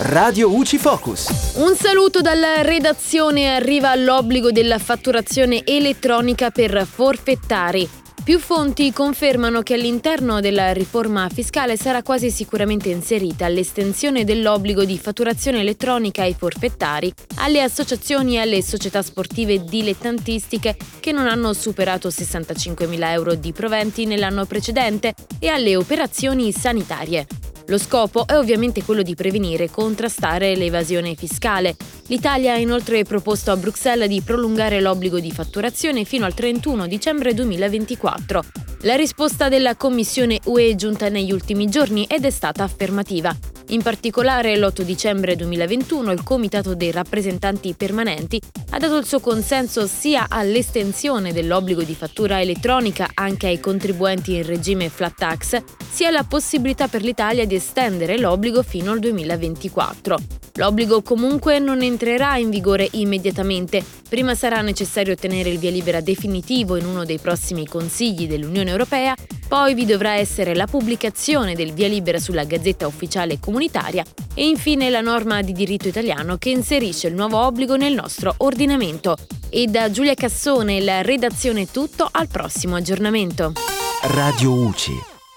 Radio UCI Focus. Un saluto dalla redazione arriva l'obbligo della fatturazione elettronica per forfettari. Più fonti confermano che all'interno della riforma fiscale sarà quasi sicuramente inserita l'estensione dell'obbligo di fatturazione elettronica ai forfettari alle associazioni e alle società sportive dilettantistiche che non hanno superato 65.000 euro di proventi nell'anno precedente e alle operazioni sanitarie. Lo scopo è ovviamente quello di prevenire e contrastare l'evasione fiscale. L'Italia ha inoltre proposto a Bruxelles di prolungare l'obbligo di fatturazione fino al 31 dicembre 2024. La risposta della Commissione UE è giunta negli ultimi giorni ed è stata affermativa. In particolare, l'8 dicembre 2021 il Comitato dei rappresentanti permanenti ha dato il suo consenso sia all'estensione dell'obbligo di fattura elettronica anche ai contribuenti in regime flat tax, sia alla possibilità per l'Italia di estendere l'obbligo fino al 2024. L'obbligo comunque non entrerà in vigore immediatamente, prima sarà necessario ottenere il via libera definitivo in uno dei prossimi consigli dell'Unione Europea poi vi dovrà essere la pubblicazione del via libera sulla Gazzetta Ufficiale Comunitaria e infine la norma di diritto italiano che inserisce il nuovo obbligo nel nostro ordinamento. E da Giulia Cassone, la redazione tutto, al prossimo aggiornamento. Radio UCI